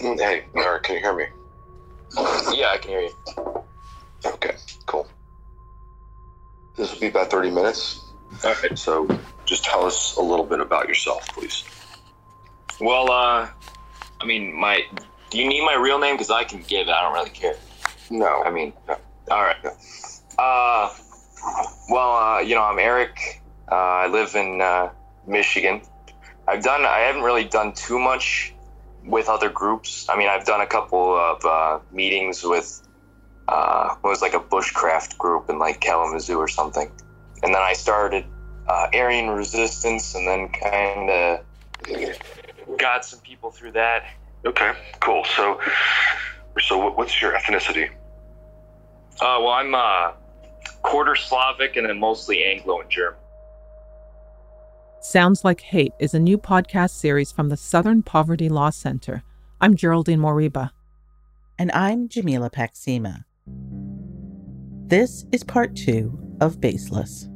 Hey, Eric, can you hear me? Yeah, I can hear you. Okay, cool. This will be about 30 minutes. All right. So just tell us a little bit about yourself, please. Well, uh, I mean, my. Do you need my real name? Because I can give it. I don't really care. No. I mean, No. all right. Uh, well, uh, you know, I'm Eric. Uh, I live in uh, Michigan. I've done. I haven't really done too much with other groups. I mean, I've done a couple of uh, meetings with. Uh, it was like a bushcraft group in like Kalamazoo or something, and then I started uh, Aryan Resistance, and then kind of got some people through that. Okay, cool. So, so what's your ethnicity? Uh, well, I'm uh, quarter Slavic and then mostly Anglo and German. Sounds Like Hate is a new podcast series from the Southern Poverty Law Center. I'm Geraldine Moriba. And I'm Jamila Paksima. This is part two of Baseless.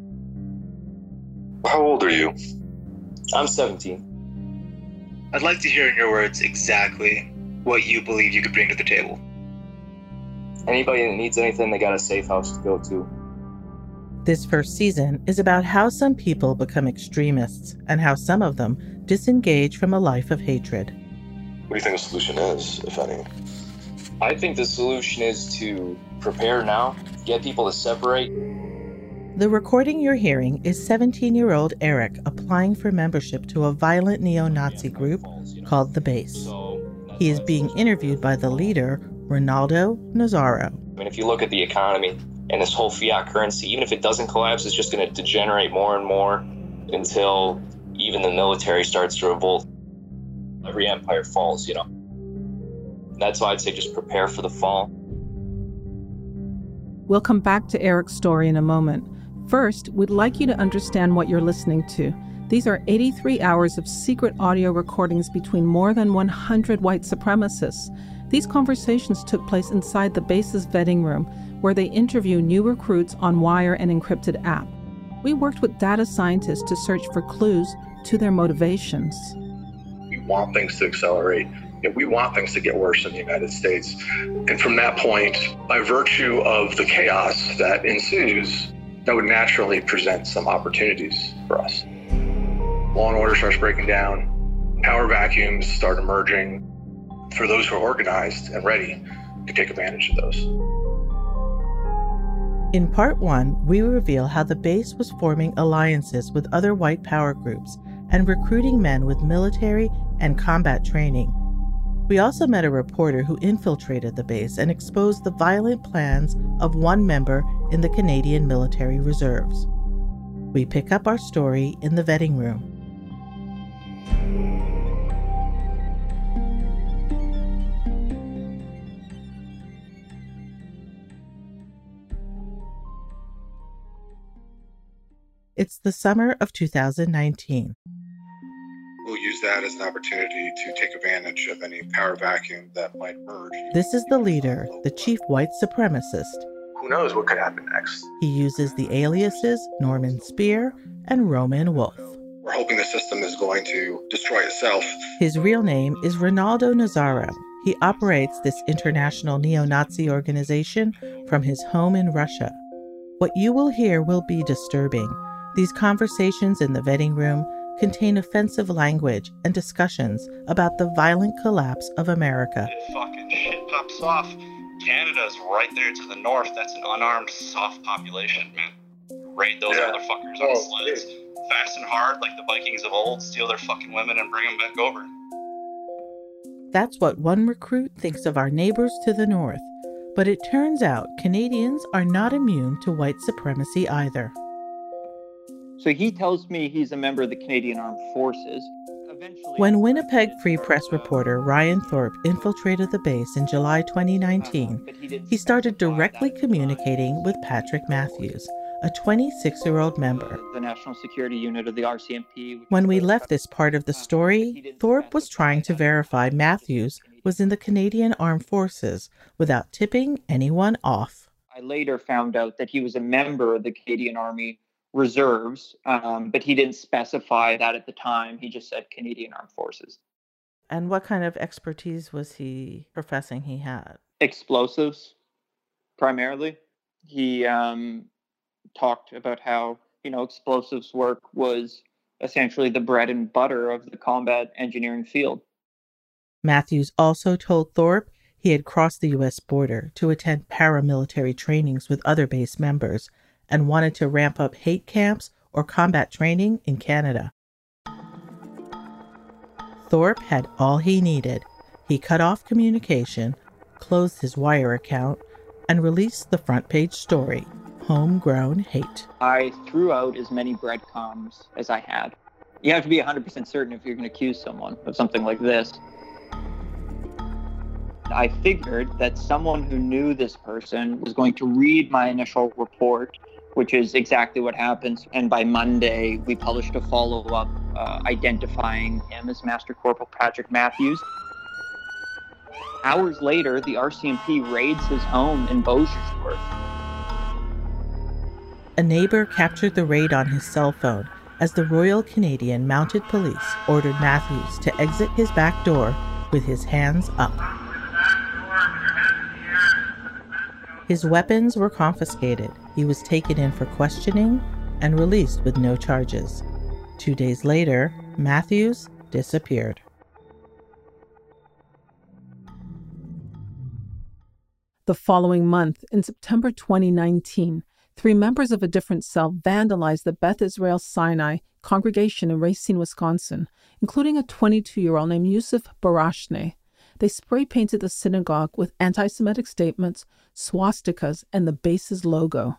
How old are you? I'm 17. I'd like to hear in your words exactly what you believe you could bring to the table. Anybody that needs anything, they got a safe house to go to. This first season is about how some people become extremists and how some of them disengage from a life of hatred. What do you think the solution is, if any? I think the solution is to prepare now, get people to separate. The recording you're hearing is 17 year old Eric applying for membership to a violent neo Nazi group called The Base. He is being interviewed by the leader, Rinaldo Nazzaro. I mean, if you look at the economy and this whole fiat currency, even if it doesn't collapse, it's just going to degenerate more and more until even the military starts to revolt. Every empire falls, you know. That's why I'd say just prepare for the fall. We'll come back to Eric's story in a moment. First, we'd like you to understand what you're listening to. These are 83 hours of secret audio recordings between more than 100 white supremacists. These conversations took place inside the base's vetting room, where they interview new recruits on wire and encrypted app. We worked with data scientists to search for clues to their motivations. we want things to accelerate. We want things to get worse in the United States. And from that point, by virtue of the chaos that ensues, that would naturally present some opportunities for us. Law and order starts breaking down, power vacuums start emerging for those who are organized and ready to take advantage of those. In part one, we reveal how the base was forming alliances with other white power groups and recruiting men with military and combat training. We also met a reporter who infiltrated the base and exposed the violent plans of one member in the Canadian Military Reserves. We pick up our story in the vetting room. It's the summer of 2019. We'll use that as an opportunity to take advantage of any power vacuum that might emerge. This is the leader, the chief white supremacist. Who knows what could happen next? He uses the aliases Norman Spear and Roman Wolf. We're hoping the system is going to destroy itself. His real name is Rinaldo Nazzaro. He operates this international neo Nazi organization from his home in Russia. What you will hear will be disturbing. These conversations in the vetting room contain offensive language and discussions about the violent collapse of America. If fucking shit pops off, Canada's right there to the north. That's an unarmed, soft population, man. Raid those Yeah. motherfuckers Oh, on sleds, fast and hard, like the Vikings of old. Steal their fucking women and bring them back over. That's what one recruit thinks of our neighbors to the north. But it turns out Canadians are not immune to white supremacy either. So he tells me he's a member of the Canadian Armed Forces. Eventually, When Winnipeg Free Press reporter Ryan Thorpe infiltrated the base in July 2019, uh-huh, but he he started directly communicating with Patrik Mathews, a 26 year old member. the National Security Unit of the RCMP. When we left this part of the uh-huh. story, Thorpe was trying to verify Mathews was in the Canadian Armed Forces without tipping anyone off. I later found out that he was a member of the Canadian Army Reserves, um, but he didn't specify that at the time. He just said Canadian Armed Forces. And what kind of expertise was he professing he had? Explosives, primarily. He um, talked about how, you know, explosives work was essentially the bread and butter of the combat engineering field. Mathews also told Thorpe he had crossed the U.S. border to attend paramilitary trainings with other base members and wanted to ramp up hate camps or combat training in Canada. Thorpe had all he needed. He cut off communication, closed his wire account, and released the front page story Homegrown Hate. I threw out as many breadcrumbs as I had. You have to be 100% certain if you're going to accuse someone of something like this. I figured that someone who knew this person was going to read my initial report, which is exactly what happens. And by Monday, we published a follow up uh, identifying him as Master Corporal Patrik Mathews. Hours later, the RCMP raids his home in Beausejour. A neighbor captured the raid on his cell phone as the Royal Canadian Mounted Police ordered Mathews to exit his back door with his hands up. His weapons were confiscated. He was taken in for questioning and released with no charges. Two days later, Mathews disappeared. The following month, in September 2019, three members of a different cell vandalized the Beth Israel Sinai congregation in Racine, Wisconsin, including a 22 year old named Yousef Barasneh. They spray painted the synagogue with anti Semitic statements, swastikas, and the base's logo.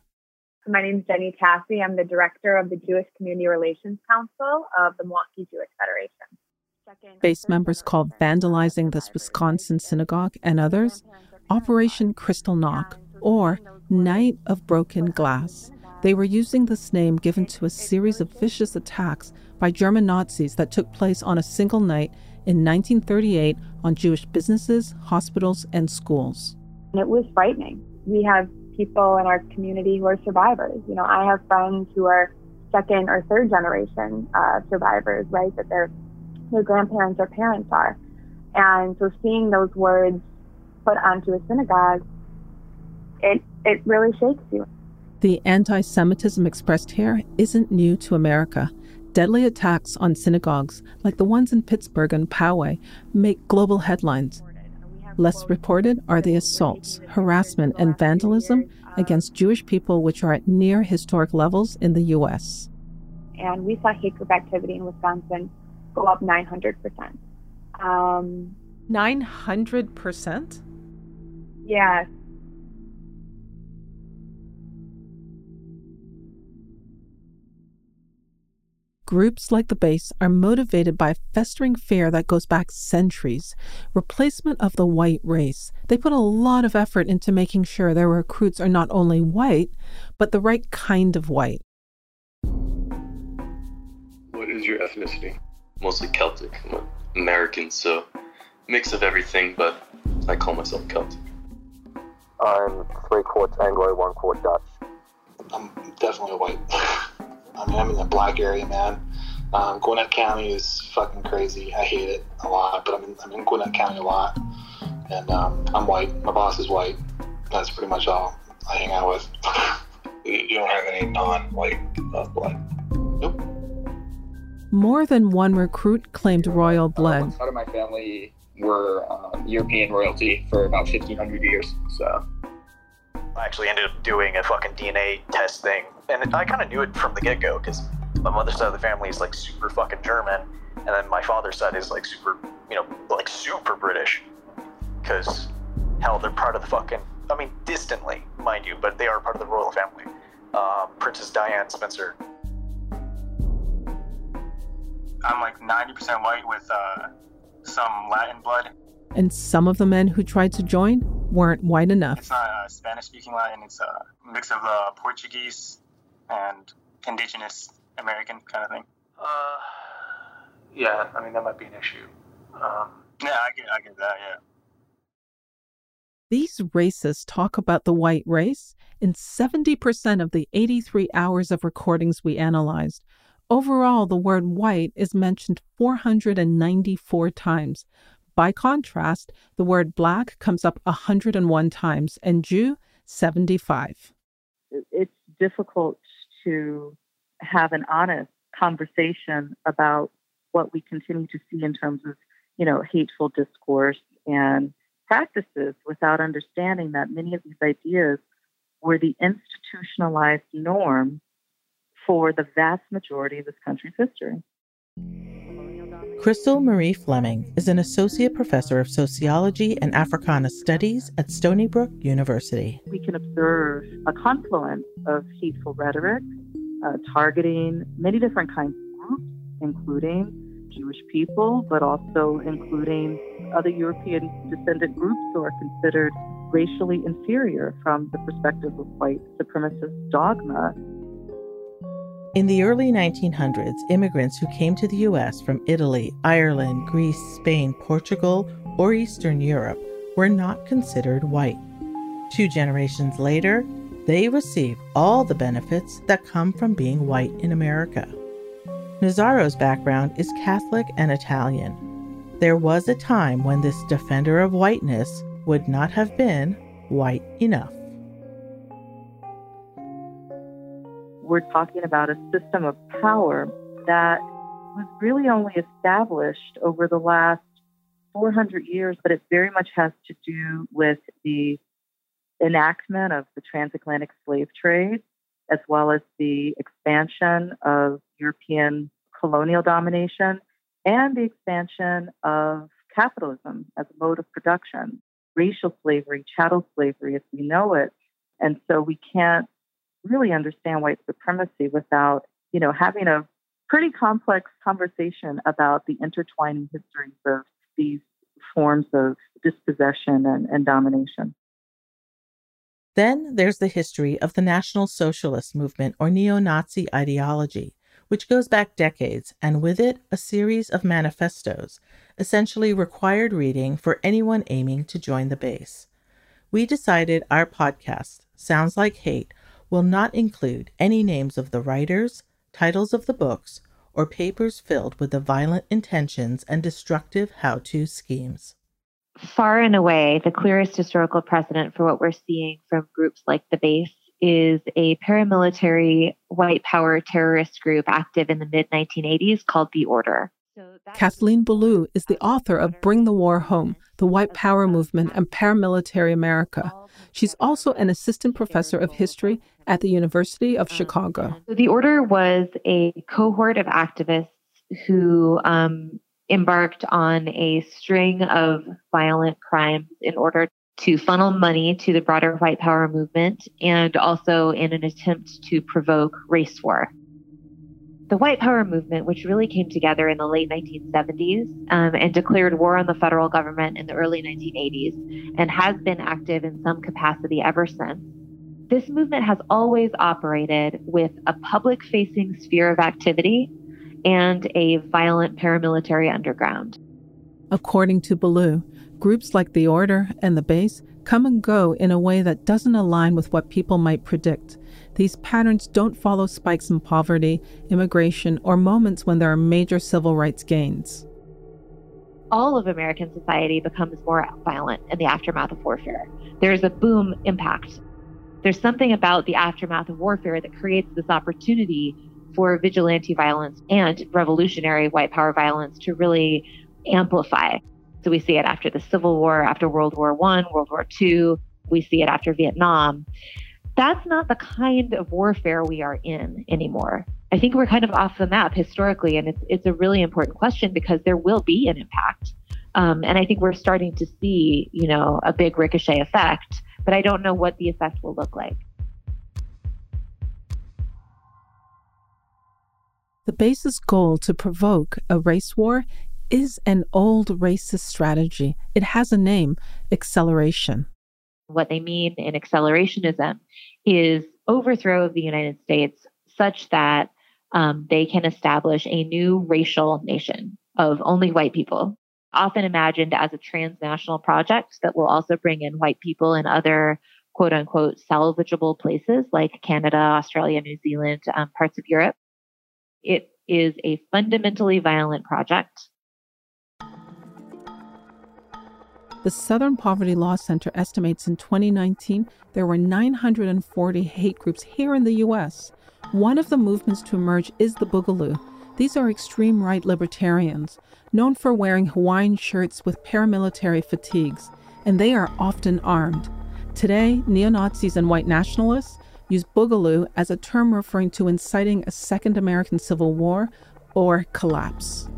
My name is Jenny Tassi. I'm the director of the Jewish Community Relations Council of the Milwaukee Jewish Federation. Base members called vandalizing this Wisconsin synagogue and others Operation Kristallnacht or Night of Broken Glass. They were using this name given to a series of vicious attacks by German Nazis that took place on a single night in 1938 on Jewish businesses, hospitals, and schools. It was frightening. We have people in our community who are survivors. You know, I have friends who are second or third generation uh, survivors, right? That their their grandparents or parents are, and so seeing those words put onto a synagogue, it it really shakes you. The anti-Semitism expressed here isn't new to America. Deadly attacks on synagogues, like the ones in Pittsburgh and Poway, make global headlines. Less reported are the assaults, harassment, and vandalism against Jewish people, which are at near historic levels in the U.S. And we saw hate group activity in Wisconsin go up 900%. Um, 900%? Yeah, Groups like the base are motivated by a festering fear that goes back centuries replacement of the white race. They put a lot of effort into making sure their recruits are not only white, but the right kind of white. What is your ethnicity? Mostly Celtic. I'm American, so mix of everything, but I call myself Celtic. I'm three quarts Anglo, one quart Dutch. I'm definitely white. I mean, I'm in the black area, man. Um, Gwinnett County is fucking crazy. I hate it a lot, but I'm in, I'm in Gwinnett County a lot. And um, I'm white. My boss is white. That's pretty much all I hang out with. you don't have any non-white uh, blood? Nope. More than one recruit claimed royal blood. Uh, part of my family were um, European royalty for about 1,500 years, so. I actually ended up doing a fucking DNA test thing and I kind of knew it from the get go because my mother's side of the family is like super fucking German, and then my father's side is like super, you know, like super British. Because hell, they're part of the fucking. I mean, distantly, mind you, but they are part of the royal family. Um, Princess Diane Spencer. I'm like 90% white with uh, some Latin blood. And some of the men who tried to join weren't white enough. It's not uh, Spanish speaking Latin, it's a mix of uh, Portuguese, and indigenous American kind of thing. Uh, yeah, I mean that might be an issue. Um, yeah, I get, I get that. Yeah. These racists talk about the white race in 70% of the 83 hours of recordings we analyzed. Overall, the word white is mentioned 494 times. By contrast, the word black comes up 101 times and Jew 75. It's difficult to have an honest conversation about what we continue to see in terms of, you know, hateful discourse and practices without understanding that many of these ideas were the institutionalized norm for the vast majority of this country's history. Crystal Marie Fleming is an associate professor of sociology and Africana studies at Stony Brook University. We can observe a confluence of hateful rhetoric uh, targeting many different kinds of groups, including Jewish people, but also including other European descendant groups who are considered racially inferior from the perspective of white supremacist dogma. In the early 1900s, immigrants who came to the U.S. from Italy, Ireland, Greece, Spain, Portugal, or Eastern Europe were not considered white. Two generations later, they receive all the benefits that come from being white in America. Nazzaro's background is Catholic and Italian. There was a time when this defender of whiteness would not have been white enough. We're talking about a system of power that was really only established over the last 400 years, but it very much has to do with the enactment of the transatlantic slave trade, as well as the expansion of European colonial domination and the expansion of capitalism as a mode of production, racial slavery, chattel slavery as we know it. And so we can't really understand white supremacy without, you know, having a pretty complex conversation about the intertwining histories of these forms of dispossession and, and domination. Then there's the history of the National Socialist movement or neo Nazi ideology, which goes back decades, and with it, a series of manifestos, essentially required reading for anyone aiming to join the base. We decided our podcast, Sounds Like Hate, will not include any names of the writers, titles of the books, or papers filled with the violent intentions and destructive how to schemes. Far and away, the clearest historical precedent for what we're seeing from groups like the base is a paramilitary white power terrorist group active in the mid 1980s called The Order. Kathleen Belew is the author of Bring the War Home The White Power Movement and Paramilitary America. She's also an assistant professor of history at the University of Chicago. The Order was a cohort of activists who um, embarked on a string of violent crimes in order to funnel money to the broader white power movement and also in an attempt to provoke race war. The white power movement, which really came together in the late 1970s um, and declared war on the federal government in the early 1980s and has been active in some capacity ever since, this movement has always operated with a public facing sphere of activity and a violent paramilitary underground. According to Belew, groups like the Order and the Base come and go in a way that doesn't align with what people might predict. These patterns don't follow spikes in poverty, immigration, or moments when there are major civil rights gains. All of American society becomes more violent in the aftermath of warfare. There's a boom impact. There's something about the aftermath of warfare that creates this opportunity for vigilante violence and revolutionary white power violence to really amplify. So we see it after the Civil War, after World War One, World War Two. We see it after Vietnam. That's not the kind of warfare we are in anymore. I think we're kind of off the map historically, and it's it's a really important question because there will be an impact, um, and I think we're starting to see, you know, a big ricochet effect. But I don't know what the effect will look like. The base's goal to provoke a race war is an old racist strategy. It has a name acceleration. What they mean in accelerationism is overthrow of the United States such that um, they can establish a new racial nation of only white people, often imagined as a transnational project that will also bring in white people in other quote unquote salvageable places like Canada, Australia, New Zealand, um, parts of Europe. It is a fundamentally violent project. The Southern Poverty Law Center estimates in 2019 there were 940 hate groups here in the U.S. One of the movements to emerge is the Boogaloo. These are extreme right libertarians, known for wearing Hawaiian shirts with paramilitary fatigues, and they are often armed. Today, neo Nazis and white nationalists use Boogaloo as a term referring to inciting a second American Civil War or collapse.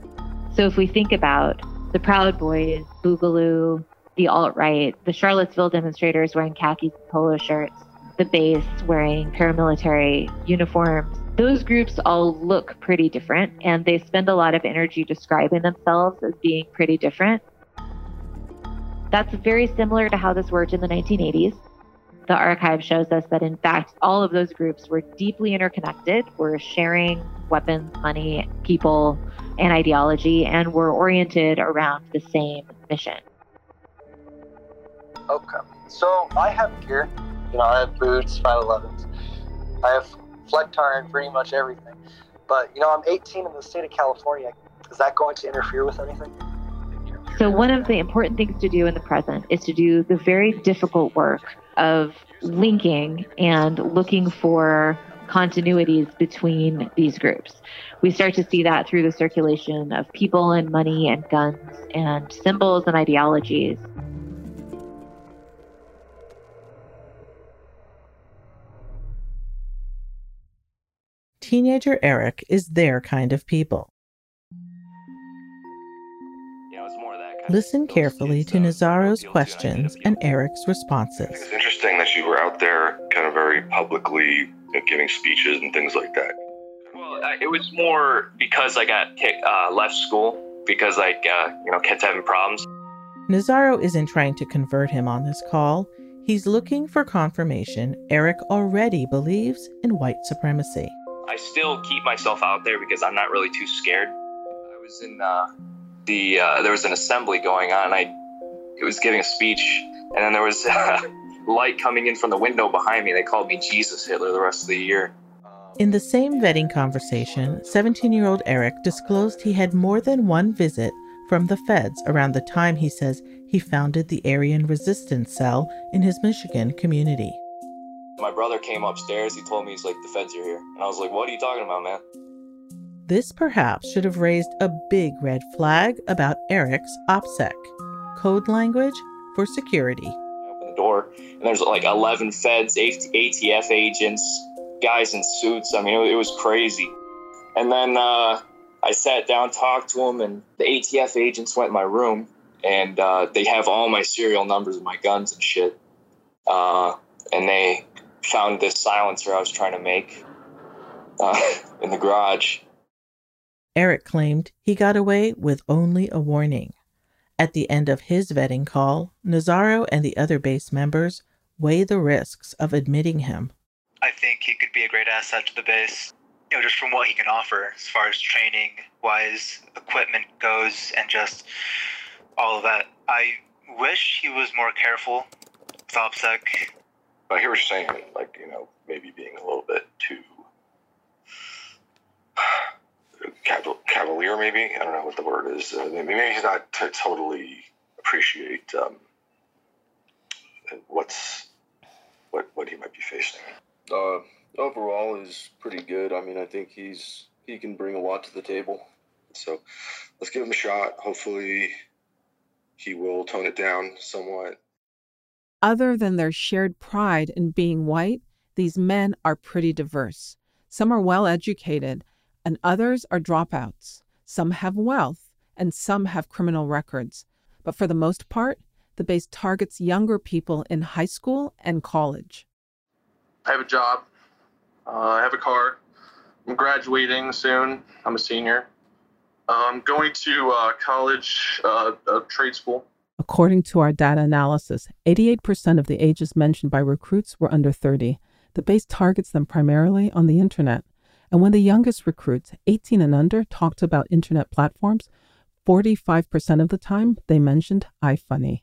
So if we think about the Proud Boys, Boogaloo, the alt right, the Charlottesville demonstrators wearing khakis and polo shirts, the base wearing paramilitary uniforms. Those groups all look pretty different and they spend a lot of energy describing themselves as being pretty different. That's very similar to how this worked in the 1980s. The archive shows us that, in fact, all of those groups were deeply interconnected, were sharing weapons, money, people, and ideology, and were oriented around the same mission. Okay. So I have gear. You know, I have boots, 511s. I have Flecktarn and pretty much everything. But, you know, I'm 18 in the state of California. Is that going to interfere with anything? So, one of the important things to do in the present is to do the very difficult work of linking and looking for continuities between these groups. We start to see that through the circulation of people and money and guns and symbols and ideologies. Teenager Eric is their kind of people. Listen carefully to Nazzaro's questions and Eric's responses. It's interesting that you were out there kind of very publicly you know, giving speeches and things like that. Well, uh, it was more because I got kicked, uh, left school because like uh, you know kept having problems. Nazzaro isn't trying to convert him on this call. He's looking for confirmation Eric already believes in white supremacy. I still keep myself out there because I'm not really too scared. I was in uh, the uh, there was an assembly going on. I it was giving a speech, and then there was light coming in from the window behind me. They called me Jesus Hitler the rest of the year. In the same vetting conversation, 17 year old Eric disclosed he had more than one visit from the feds around the time he says he founded the Aryan Resistance Cell in his Michigan community. My brother came upstairs. He told me he's like, the feds are here, and I was like, what are you talking about, man? This perhaps should have raised a big red flag about Eric's OPSEC, code language for security. Open the door, and there's like 11 feds, ATF agents, guys in suits. I mean, it, was crazy. And then uh, I sat down, talked to them, and the ATF agents went in my room, and uh, they have all my serial numbers of my guns and shit. Uh, and they found this silencer I was trying to make uh, in the garage. Eric claimed he got away with only a warning. At the end of his vetting call, Nazzaro and the other base members weigh the risks of admitting him. I think he could be a great asset to the base, you know, just from what he can offer as far as training wise, equipment goes, and just all of that. I wish he was more careful with OPSEC. I hear what you're saying, like, you know, maybe being a little bit too cavalier, maybe. I don't know what the word is. Uh, maybe he's not to totally appreciate um, what's what what he might be facing. Uh, overall, is pretty good. I mean, I think he's he can bring a lot to the table. So let's give him a shot. Hopefully, he will tone it down somewhat. Other than their shared pride in being white, these men are pretty diverse. Some are well educated and others are dropouts. Some have wealth, and some have criminal records. But for the most part, the base targets younger people in high school and college. I have a job. Uh, I have a car. I'm graduating soon. I'm a senior. I'm going to uh, college, uh, a trade school. According to our data analysis, 88% of the ages mentioned by recruits were under 30. The base targets them primarily on the internet. And when the youngest recruits, 18 and under, talked about internet platforms, 45% of the time they mentioned iFunny.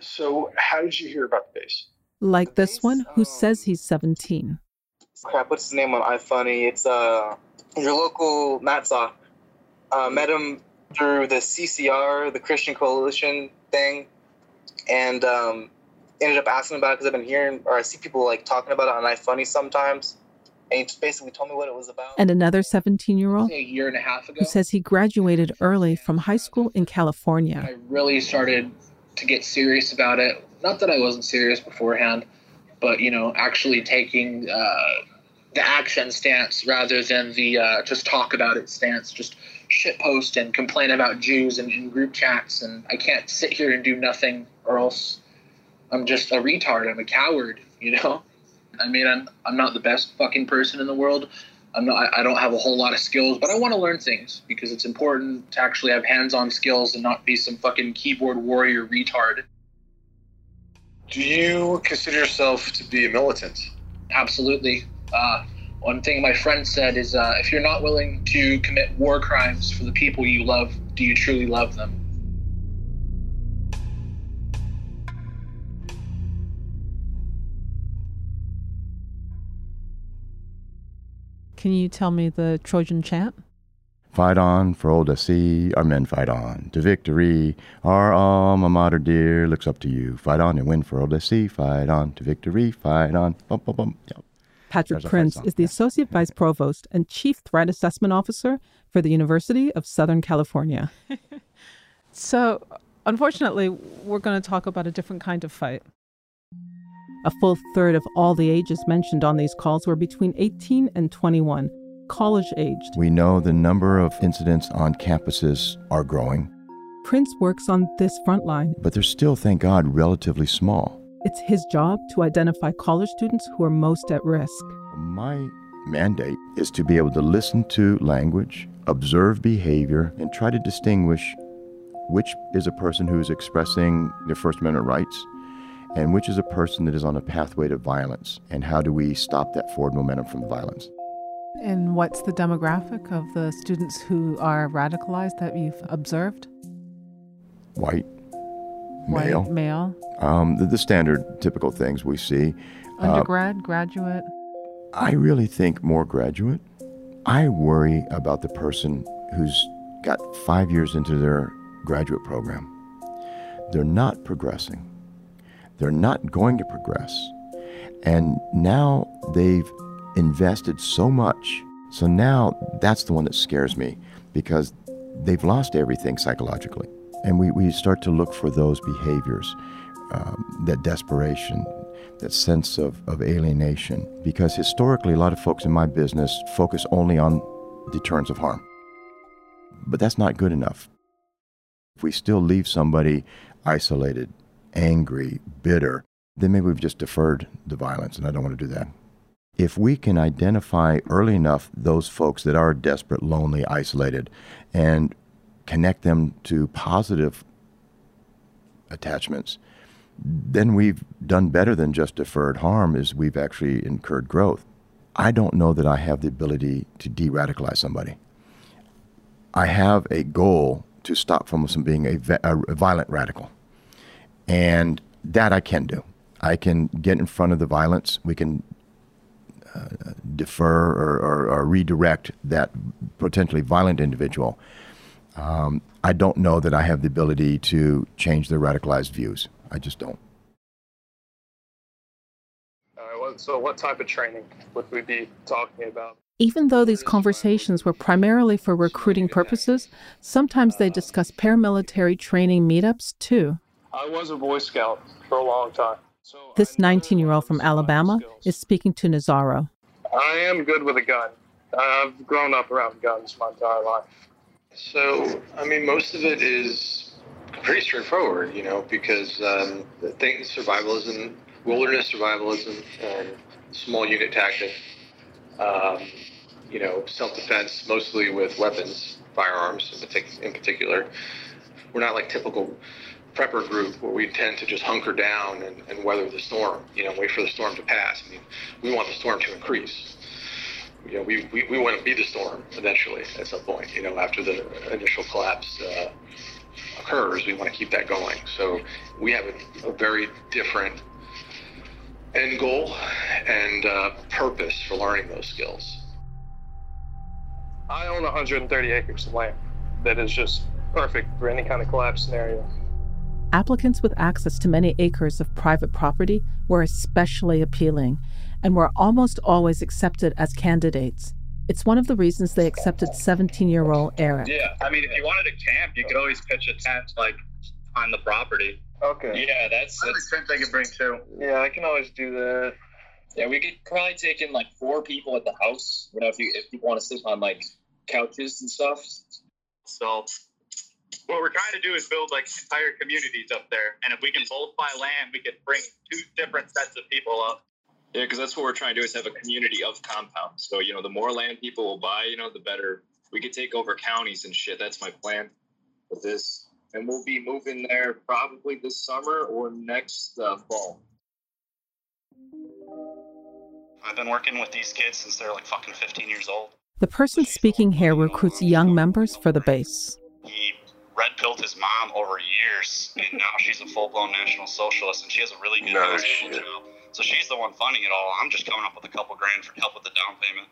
So, how did you hear about the base? Like this one, who says he's 17. Crap, what's his name on iFunny? It's uh, your local Matzock. Uh, met him through the CCR, the Christian Coalition thing, and um, ended up asking about it because I've been hearing or I see people like talking about it on iFunny sometimes. And he just basically told me what it was about. And another 17 year old a year and a half ago. who says he graduated early from high school in California. I really started to get serious about it. Not that I wasn't serious beforehand, but you know, actually taking uh, the action stance rather than the uh, just talk about it stance. Just shit post and complain about Jews in, in group chats, and I can't sit here and do nothing, or else I'm just a retard. I'm a coward, you know. I mean, I'm I'm not the best fucking person in the world. I'm not. I- I don't have a whole lot of skills, but I want to learn things because it's important to actually have hands-on skills and not be some fucking keyboard warrior retard. Do you consider yourself to be a militant? Absolutely. Uh, one thing my friend said is, uh, if you're not willing to commit war crimes for the people you love, do you truly love them? Can you tell me the Trojan chant? Fight on for old SC, our men fight on to victory. Our alma mater dear looks up to you. Fight on and win for old SC, fight on to victory, fight on. Bum, bum, bum. Yep. Patrick There's Prince is the Associate Vice Provost and Chief Threat Assessment Officer for the University of Southern California. so, unfortunately, we're going to talk about a different kind of fight. A full third of all the ages mentioned on these calls were between 18 and 21, college aged. We know the number of incidents on campuses are growing, Prince works on this front line. but they're still, thank God, relatively small. It's his job to identify college students who are most at risk. My mandate is to be able to listen to language, observe behavior, and try to distinguish which is a person who is expressing their First Amendment rights and which is a person that is on a pathway to violence, and how do we stop that forward momentum from violence. And what's the demographic of the students who are radicalized that you've observed? White, White, male, male, um, the, the standard typical things we see. Uh, undergrad, graduate. I really think more graduate. I worry about the person who's got five years into their graduate program. They're not progressing. They're not going to progress. And now they've invested so much. So now that's the one that scares me because they've lost everything psychologically. And we, we start to look for those behaviors, um, that desperation, that sense of, of alienation. Because historically, a lot of folks in my business focus only on deterrence of harm. But that's not good enough. If we still leave somebody isolated, angry, bitter, then maybe we've just deferred the violence, and I don't want to do that. If we can identify early enough those folks that are desperate, lonely, isolated, and connect them to positive attachments, then we've done better than just deferred harm is we've actually incurred growth. I don't know that I have the ability to de-radicalize somebody. I have a goal to stop from being a, a violent radical. And that I can do. I can get in front of the violence. We can uh, defer or, or, or redirect that potentially violent individual. Um, I don't know that I have the ability to change their radicalized views. I just don't. All right, so what type of training would we be talking about? Even though these conversations were primarily for recruiting purposes, sometimes they discuss paramilitary training meetups too. I was a Boy Scout for a long time. This 19 year old from Alabama is speaking to Nazzaro. I am good with a gun. I've grown up around guns my entire life. So, I mean, most of it is pretty straightforward, you know, because um, the thing, survivalism, wilderness survivalism, and small unit tactic, um, you know, self-defense, mostly with weapons, firearms in, partic- in particular. We're not like typical prepper group where we tend to just hunker down and, and weather the storm, you know, wait for the storm to pass. I mean, we want the storm to increase. You know, we, we, we want to be the storm eventually at some point, you know, after the initial collapse uh, occurs, we want to keep that going. So we have a, a very different end goal and uh, purpose for learning those skills. I own 130 acres of land that is just perfect for any kind of collapse scenario. Applicants with access to many acres of private property were especially appealing and were almost always accepted as candidates. It's one of the reasons they accepted 17 year old Eric. Yeah, I mean, if you wanted to camp, you could always pitch a tent like on the property. Okay. Yeah, that's that's tent I could bring too. Yeah, I can always do that. Yeah, we could probably take in like four people at the house. You know, if you if people want to sleep on like couches and stuff. So what we're trying to do is build like entire communities up there, and if we can both buy land, we could bring two different sets of people up. Yeah, because that's what we're trying to do is have a community of compounds. So you know, the more land people will buy, you know, the better. We could take over counties and shit. That's my plan with this, and we'll be moving there probably this summer or next uh, fall. I've been working with these kids since they're like fucking 15 years old. The person speaking here recruits young members for the base. He red pilled his mom over years, and now she's a full blown national socialist, and she has a really good No shit. job. So she's the one funding it all. I'm just coming up with a couple grand for help with the down payment.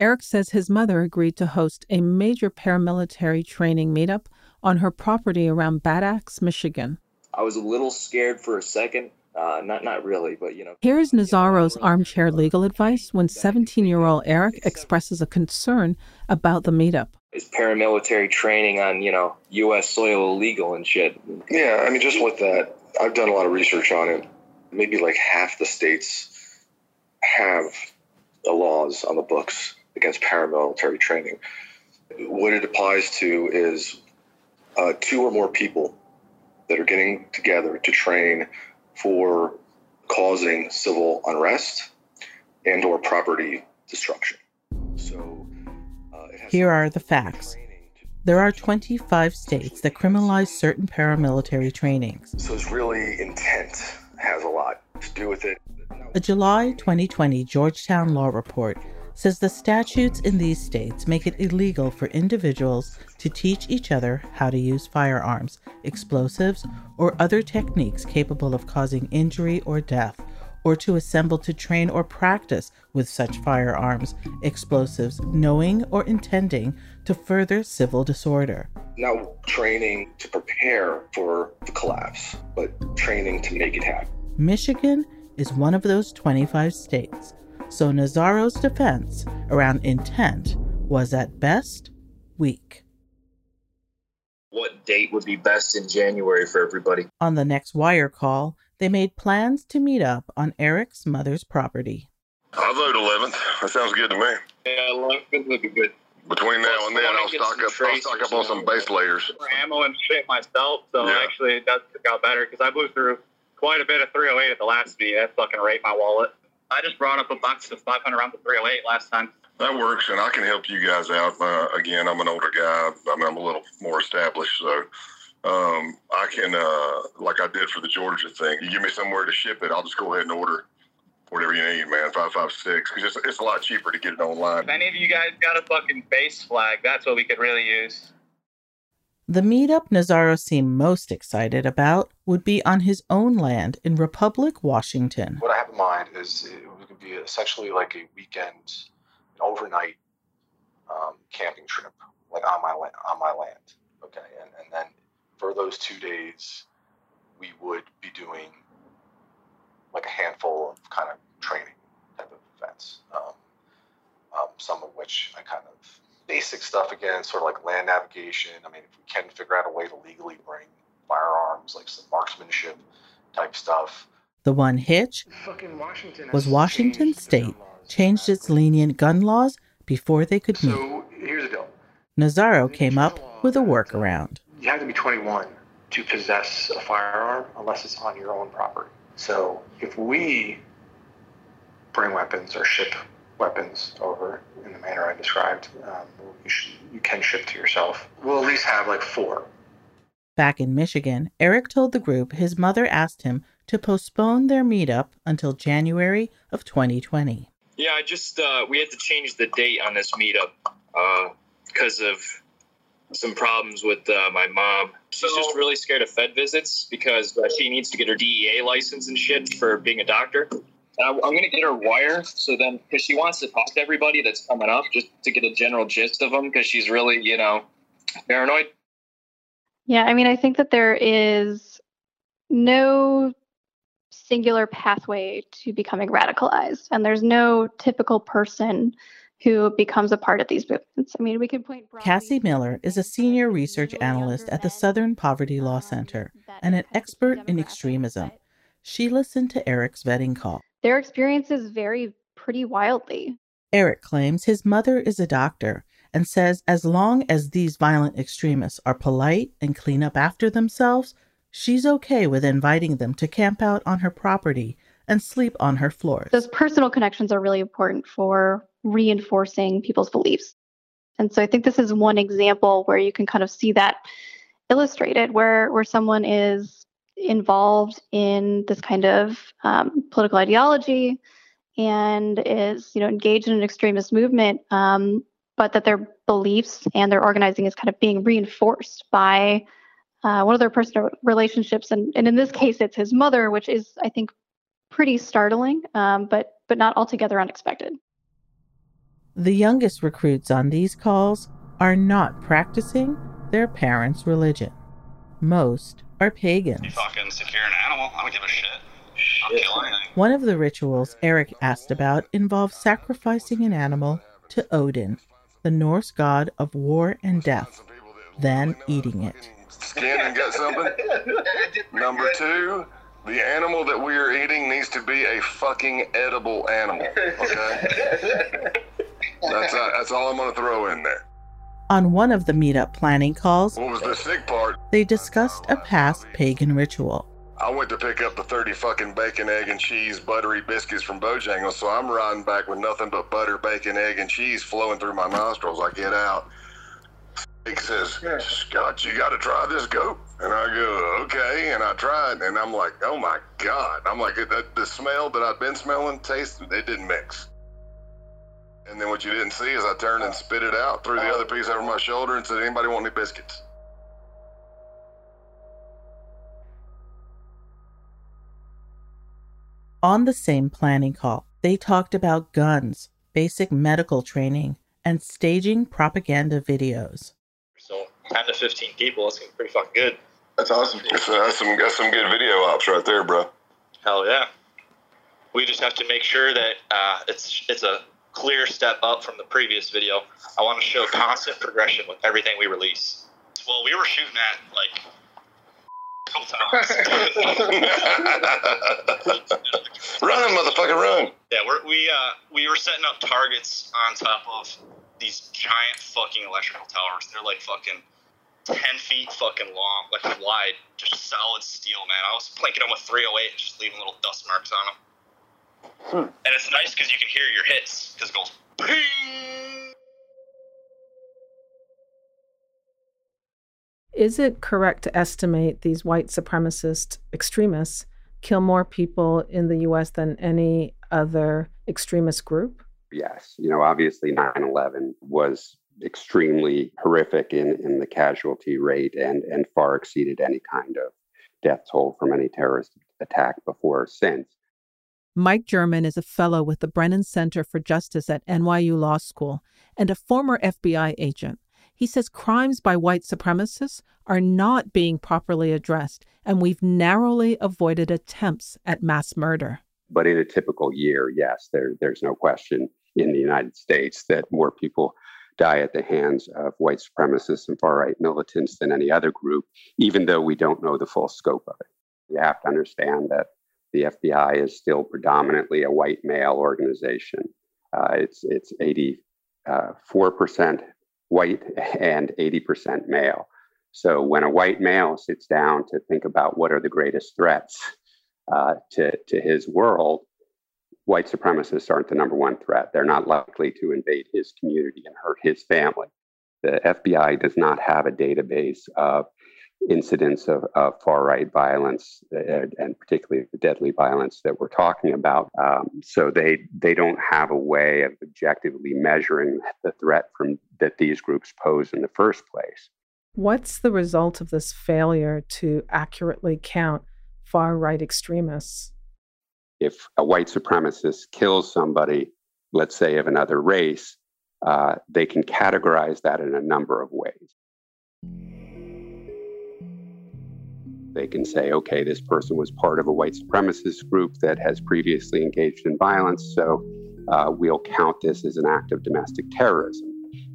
Eric says his mother agreed to host a major paramilitary training meetup on her property around Bad Axe, Michigan. I was a little scared for a second. Uh, not not really, but you know. Here is Nazzaro's armchair legal advice when 17 year old Eric expresses a concern about the meetup. Is paramilitary training on you know U.S. soil illegal and shit? Yeah, I mean, just with that, I've done a lot of research on it. Maybe like half the states have the laws on the books against paramilitary training. What it applies to is uh, two or more people that are getting together to train for causing civil unrest and or property destruction. So Here are the facts. There are 25 states that criminalize certain paramilitary trainings. So it's really intent has a lot to do with it. A July 2020 Georgetown Law Report says the statutes in these states make it illegal for individuals to teach each other how to use firearms, explosives, or other techniques capable of causing injury or death, or to assemble to train or practice with such firearms, explosives, knowing or intending to further civil disorder. Not training to prepare for the collapse, but training to make it happen. Michigan is one of those 25 states, so Nazzaro's defense around intent was at best weak. What date would be best in January for everybody? On the next wire call, they made plans to meet up on Eric's mother's property. I vote 11th. That sounds good to me. Yeah, eleven would be good. Between now and then, I'll stock up. I'll stock up on some base layers. For ammo and shit myself, so Yeah. actually it does work out better because I blew through quite a bit of 308 at the last meeting. That fucking raped my wallet. I just brought up a box of 500 rounds of 308 last time. That works, and I can help you guys out. Uh, again, I'm an older guy. I mean, I'm a little more established, so um, I can, uh, like I did for the Georgia thing. You give me somewhere to ship it, I'll just go ahead and order whatever you need, man. Five five six, because it's, it's a lot cheaper to get it online. If any of you guys got a fucking base flag, that's what we could really use. The meetup Nazzaro seemed most excited about would be on his own land in Republic, Washington. What I have in mind is it would be essentially like a weekend, an overnight um, camping trip, like on my land. On my land, okay. And, and then for those two days, we would be doing like a handful of kind of training type of events. Um, um, some of which I kind of basic stuff again, sort of like land navigation. I mean, if we can figure out a way to legally bring firearms, like some marksmanship type stuff. The one hitch was Washington State changed its lenient gun laws before they could meet. So here's the deal. Nazzaro came up with a workaround. You have to be 21 to possess a firearm unless it's on your own property. So if we bring weapons or ship weapons over in the manner I described, um, you, sh- you can ship to yourself. We'll at least have like four. Back in Michigan, Eric told the group his mother asked him to postpone their meetup until January of 2020. Yeah, I just uh, we had to change the date on this meetup because of some problems with uh, my mom. She's just really scared of Fed visits because uh, she needs to get her DEA license and shit for being a doctor. And I, I'm going to get her wire so then, because she wants to talk to everybody that's coming up just to get a general gist of them because she's really, you know, paranoid. Yeah, I mean, I think that there is no singular pathway to becoming radicalized, and there's no typical person who becomes a part of these movements. I mean, we can point. Cassie Miller is a senior research analyst at the Southern Poverty Law um, Center and an expert in extremism. She listened to Eric's vetting call. Their experiences vary pretty wildly. Eric claims his mother is a doctor and says as long as these violent extremists are polite and clean up after themselves, she's okay with inviting them to camp out on her property and sleep on her floors. Those personal connections are really important for reinforcing people's beliefs. And so I think this is one example where you can kind of see that illustrated where where someone is involved in this kind of um, political ideology and is you know engaged in an extremist movement um, but that their beliefs and their organizing is kind of being reinforced by uh, one of their personal relationships and, and in this case it's his mother which is i think pretty startling um, but but not altogether unexpected the youngest recruits on these calls are not practicing their parents' religion. Most are pagans. You fucking secure an animal. I don't give a shit. I'll kill anything. One of the rituals Eric asked about involves sacrificing an animal to Odin, the Norse god of war and death, then eating it. Skin and get something. Number two, the animal that we are eating needs to be a fucking edible animal. Okay. That's uh, that's all I'm gonna throw in there. On one of the meetup planning calls, What was the sick part? they discussed a past pagan ritual. I went to pick up the 30 fucking bacon, egg, and cheese buttery biscuits from Bojangles, so I'm riding back with nothing but butter, bacon, egg, and cheese flowing through my nostrils. I get out. He says, Scott, you got to try this goat. And I go, okay. And I tried, and I'm like, oh my God. I'm like, that, the smell that I've been smelling, taste, it didn't mix. And then what you didn't see is I turned and spit it out, threw the other piece over my shoulder, and said, anybody want any biscuits? On the same planning call, they talked about guns, basic medical training, and staging propaganda videos. So 10 to 15 people, that's gonna be pretty fucking good. That's awesome. That's, that's some that's some good video ops right there, bro. Hell yeah. We just have to make sure that uh, it's it's a clear step up from the previous video. I want to show constant progression with everything we release. Well, we were shooting at like a couple times. run, motherfucker, run! Yeah, we're, we uh, we were setting up targets on top of these giant fucking electrical towers. They're like fucking ten feet fucking long, like wide, just solid steel, man. I was planking them with 308, just leaving little dust marks on them. Hmm. And it's nice because you can hear your hits because it goes ping. Is it correct to estimate these white supremacist extremists kill more people in the US than any other extremist group? Yes. You know, obviously 9 11 was extremely horrific in, in the casualty rate and, and far exceeded any kind of death toll from any terrorist attack before or since. Mike German is a fellow with the Brennan Center for Justice at NYU Law School and a former FBI agent. He says crimes by white supremacists are not being properly addressed, and we've narrowly avoided attempts at mass murder. But in a typical year, yes, there, there's no question in the United States that more people die at the hands of white supremacists and far right militants than any other group, even though we don't know the full scope of it. You have to understand that the FBI is still predominantly a white male organization. Uh, it's it's 84 percent white and 80 percent male. So when a white male sits down to think about what are the greatest threats uh, to to his world, white supremacists aren't the number one threat. They're not likely to invade his community and hurt his family. The FBI does not have a database of incidents of, of far right violence uh, and particularly the deadly violence that we're talking about. Um, so they they don't have a way of objectively measuring the threat from that these groups pose in the first place. What's the result of this failure to accurately count far right extremists? if a white supremacist kills somebody, let's say of another race, uh, they can categorize that in a number of ways. They can say, okay, this person was part of a white supremacist group that has previously engaged in violence, so uh, we'll count this as an act of domestic terrorism.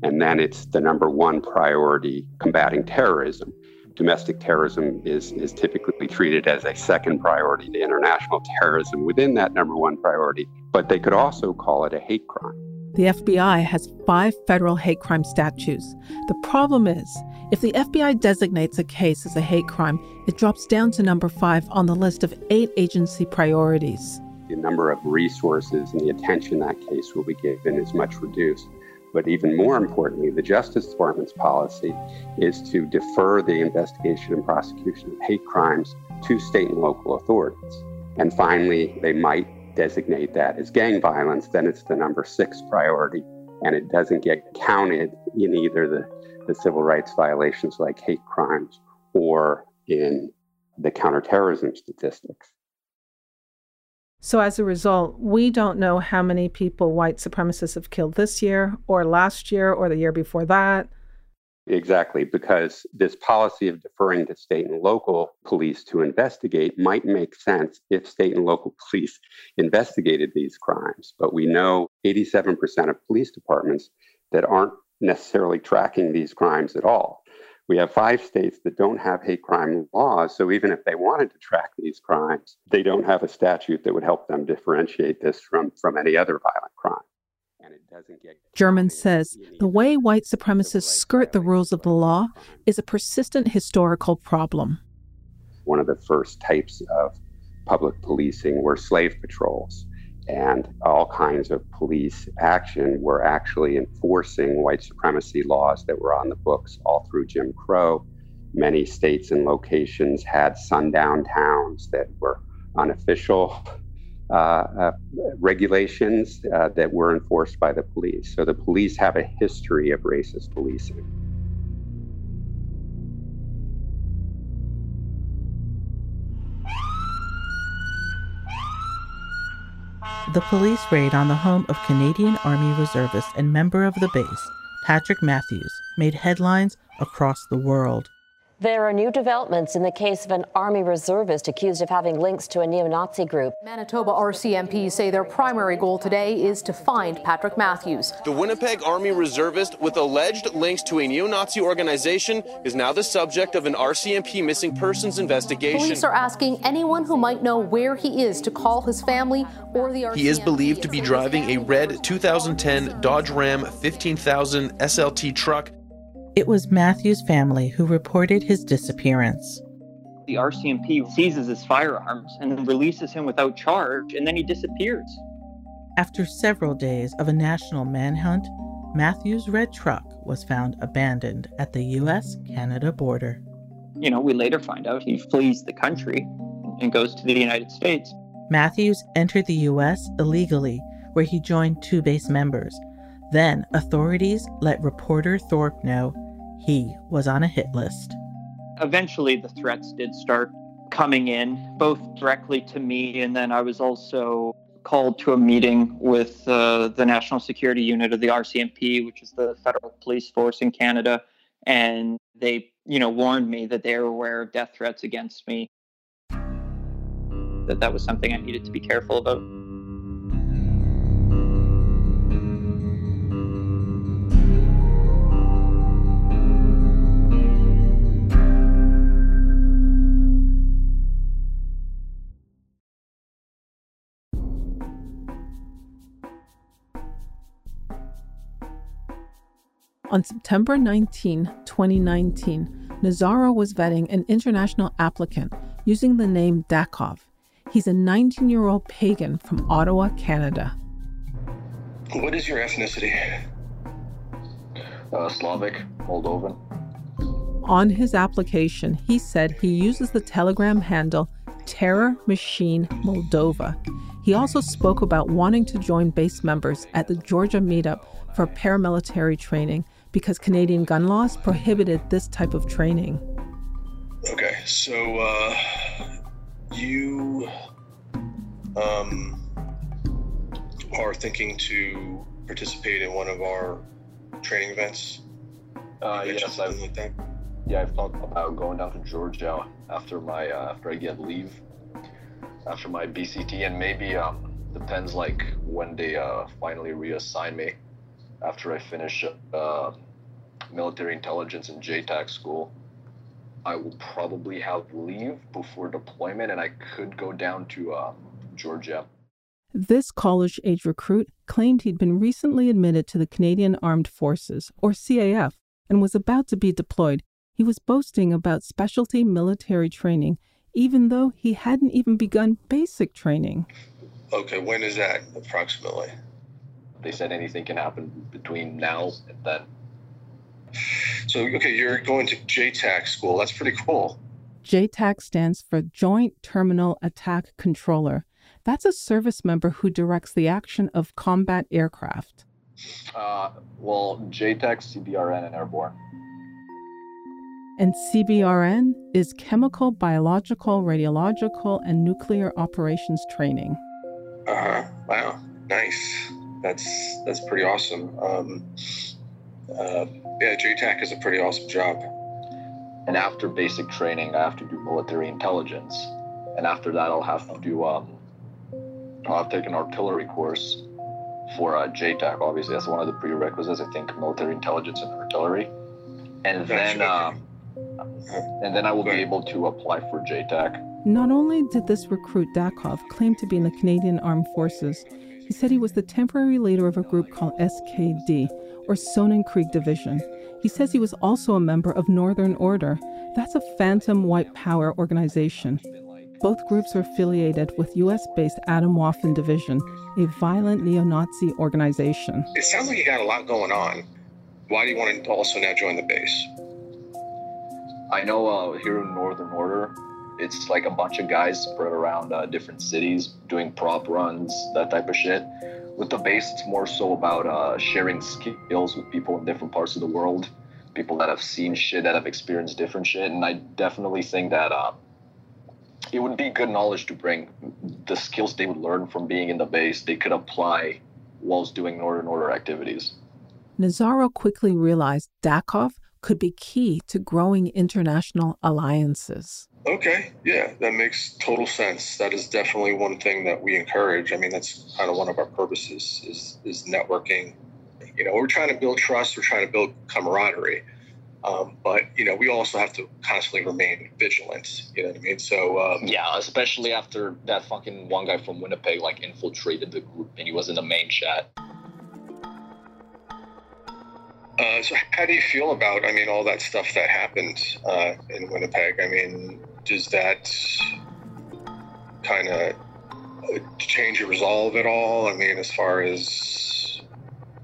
And then it's the number one priority combating terrorism. Domestic terrorism is, is typically treated as a second priority to international terrorism within that number one priority, but they could also call it a hate crime. The FBI has five federal hate crime statutes. The problem is, if the FBI designates a case as a hate crime, it drops down to number five on the list of eight agency priorities. The number of resources and the attention that case will be given is much reduced. But even more importantly, the Justice Department's policy is to defer the investigation and prosecution of hate crimes to state and local authorities. And finally, they might designate that as gang violence, then it's the number six priority, and it doesn't get counted in either the, the civil rights violations like hate crimes or in the counterterrorism statistics. So, as a result, we don't know how many people white supremacists have killed this year, or last year, or the year before that. Exactly, because this policy of deferring to state and local police to investigate might make sense if state and local police investigated these crimes. But we know 87% of police departments that aren't necessarily tracking these crimes at all. We have five states that don't have hate crime laws. So even if they wanted to track these crimes, they don't have a statute that would help them differentiate this from, from any other violent crime. And it doesn't get. German says the way white supremacists skirt the rules of the law is a persistent historical problem. One of the first types of public policing were slave patrols and all kinds of police action were actually enforcing white supremacy laws that were on the books all through Jim Crow. Many states and locations had sundown towns that were unofficial uh, uh, regulations uh, that were enforced by the police. So the police have a history of racist policing. The police raid on the home of Canadian Army reservist and member of the base, Patrik Mathews, made headlines across the world. There are new developments in the case of an Army reservist accused of having links to a neo Nazi group. Manitoba RCMP say their primary goal today is to find Patrik Mathews. The Winnipeg Army reservist with alleged links to a neo Nazi organization is now the subject of an RCMP missing persons investigation. Police are asking anyone who might know where he is to call his family or the RCMP. He is believed to be driving a red 2010 Dodge Ram 15000 SLT truck it was Mathews' family who reported his disappearance. The RCMP seizes his firearms and then releases him without charge, and then he disappears. After several days of a national manhunt, Mathews' red truck was found abandoned at the US Canada border. You know, we later find out he flees the country and goes to the United States. Mathews entered the US illegally, where he joined two base members. Then authorities let reporter Thorpe know he was on a hit list. Eventually, the threats did start coming in, both directly to me, and then I was also called to a meeting with uh, the National Security Unit of the RCMP, which is the federal police force in Canada, and they, you know, warned me that they were aware of death threats against me. That that was something I needed to be careful about. On September 19, 2019, Nazzaro was vetting an international applicant using the name Dakov. He's a 19 year old pagan from Ottawa, Canada. What is your ethnicity? Uh, Slavic, Moldovan. On his application, he said he uses the Telegram handle Terror Machine Moldova. He also spoke about wanting to join base members at the Georgia meetup for paramilitary training because Canadian gun laws prohibited this type of training. Okay, so uh, you um, are thinking to participate in one of our training events? Uh, yes, something I've, like that. yeah, I've thought about going down to Georgia after my uh, after I get leave, after my BCT, and maybe um depends like when they uh, finally reassign me after I finish uh, military intelligence and JTAC school. I will probably have leave before deployment, and I could go down to um, Georgia. This college age recruit claimed he'd been recently admitted to the Canadian Armed Forces, or CAF, and was about to be deployed. He was boasting about specialty military training, even though he hadn't even begun basic training. Okay, when is that approximately? They said anything can happen between now and then. So, okay, you're going to JTAC school. That's pretty cool. JTAC stands for Joint Terminal Attack Controller. That's a service member who directs the action of combat aircraft. Uh, well, JTAC, CBRN, and Airborne. And CBRN is Chemical, Biological, Radiological, and Nuclear Operations Training. Uh. Wow. Nice. That's that's pretty awesome. Um, uh, yeah, JTAC is a pretty awesome job. And after basic training, I have to do military intelligence. And after that, I'll have to do, um, I'll have to take an artillery course for uh, JTAC. Obviously, that's one of the prerequisites, I think, military intelligence and artillery. And then, um, and then I will be able to apply for JTAC. Not only did this recruit Dakov claim to be in the Canadian Armed Forces, he said he was the temporary leader of a group called SKD, or Sonnenkrieg Division. He says he was also a member of Northern Order. That's a phantom white power organization. Both groups are affiliated with US based Atomwaffen Division, a violent neo Nazi organization. It sounds like you got a lot going on. Why do you want to also now join the base? I know uh, here in Northern Order, it's like a bunch of guys spread around uh, different cities doing prop runs, that type of shit. With the base, it's more so about uh, sharing skills with people in different parts of the world, people that have seen shit, that have experienced different shit. And I definitely think that uh, it would be good knowledge to bring. The skills they would learn from being in the base, they could apply whilst doing Northern Order activities. Nazzaro quickly realized Dakov could be key to growing international alliances. Okay, yeah, that makes total sense. That is definitely one thing that we encourage. I mean, that's kind of one of our purposes is is networking. You know, we're trying to build trust. We're trying to build camaraderie. Um, but you know, we also have to constantly remain vigilant. You know what I mean? So um, Yeah, especially after that fucking one guy from Winnipeg like infiltrated the group and he was in the main chat. Uh, so how do you feel about, I mean, all that stuff that happened uh, in Winnipeg? I mean, does that kind of change your resolve at all? I mean, as far as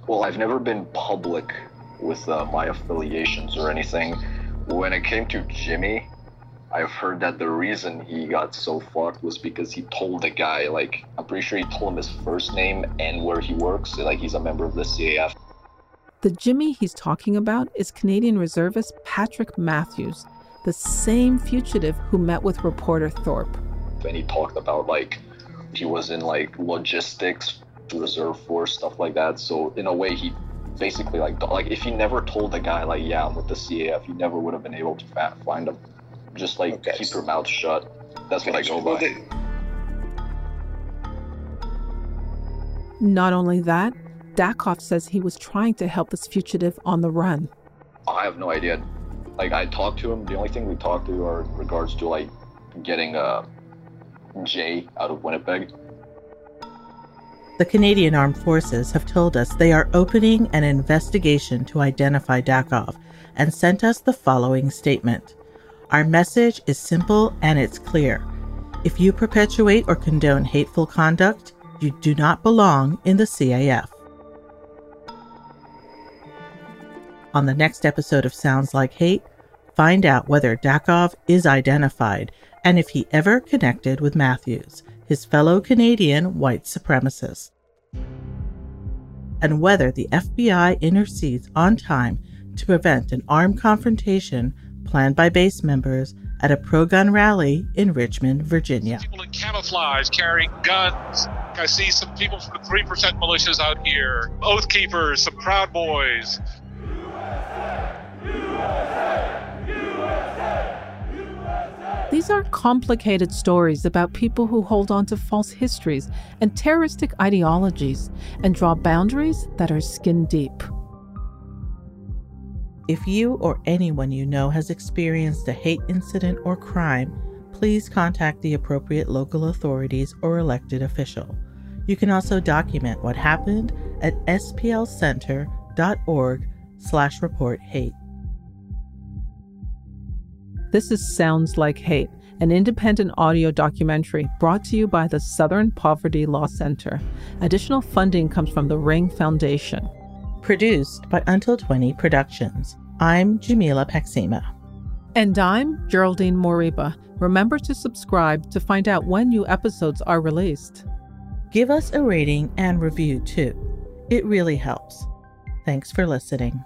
Well, I've never been public with uh, my affiliations or anything. When it came to Jimmy, I've heard that the reason he got so fucked was because he told the guy, like, I'm pretty sure he told him his first name and where he works, like he's a member of the CAF. The Jimmy he's talking about is Canadian reservist Patrik Mathews, the same fugitive who met with reporter Thorpe. And he talked about, like, he was in, like, logistics, reserve force, stuff like that. So, in a way, he basically, like, like if he never told the guy, like, yeah, I'm with the CAF, he never would have been able to find him. Just, like, keep your mouth shut. That's what I go Well, by. Not only that, Dakov says he was trying to help this fugitive on the run. I have no idea. Like I talked to him. The only thing we talked to are in regards to like getting uh Jay out of Winnipeg. The Canadian Armed Forces have told us they are opening an investigation to identify Dakov and sent us the following statement. Our message is simple and it's clear. If you perpetuate or condone hateful conduct, you do not belong in the CAF. On the next episode of Sounds Like Hate, find out whether Dakov is identified and if he ever connected with Mathews, his fellow Canadian white supremacist, and whether the FBI intercedes on time to prevent an armed confrontation planned by base members at a pro gun rally in Richmond, Virginia. People in camouflage carrying guns. I see some people from the 3% militias out here, Oath Keepers, some Proud Boys. These are complicated stories about people who hold on to false histories and terroristic ideologies and draw boundaries that are skin deep. If you or anyone you know has experienced a hate incident or crime, please contact the appropriate local authorities or elected official. You can also document what happened at splcenter.org slash report hate. This is Sounds Like Hate, an independent audio documentary brought to you by the Southern Poverty Law Center. Additional funding comes from the Ring Foundation. Produced by Until 20 Productions. I'm Jamila Paksima. And I'm Geraldine Moriba. Remember to subscribe to find out when new episodes are released. Give us a rating and review too. It really helps. Thanks for listening.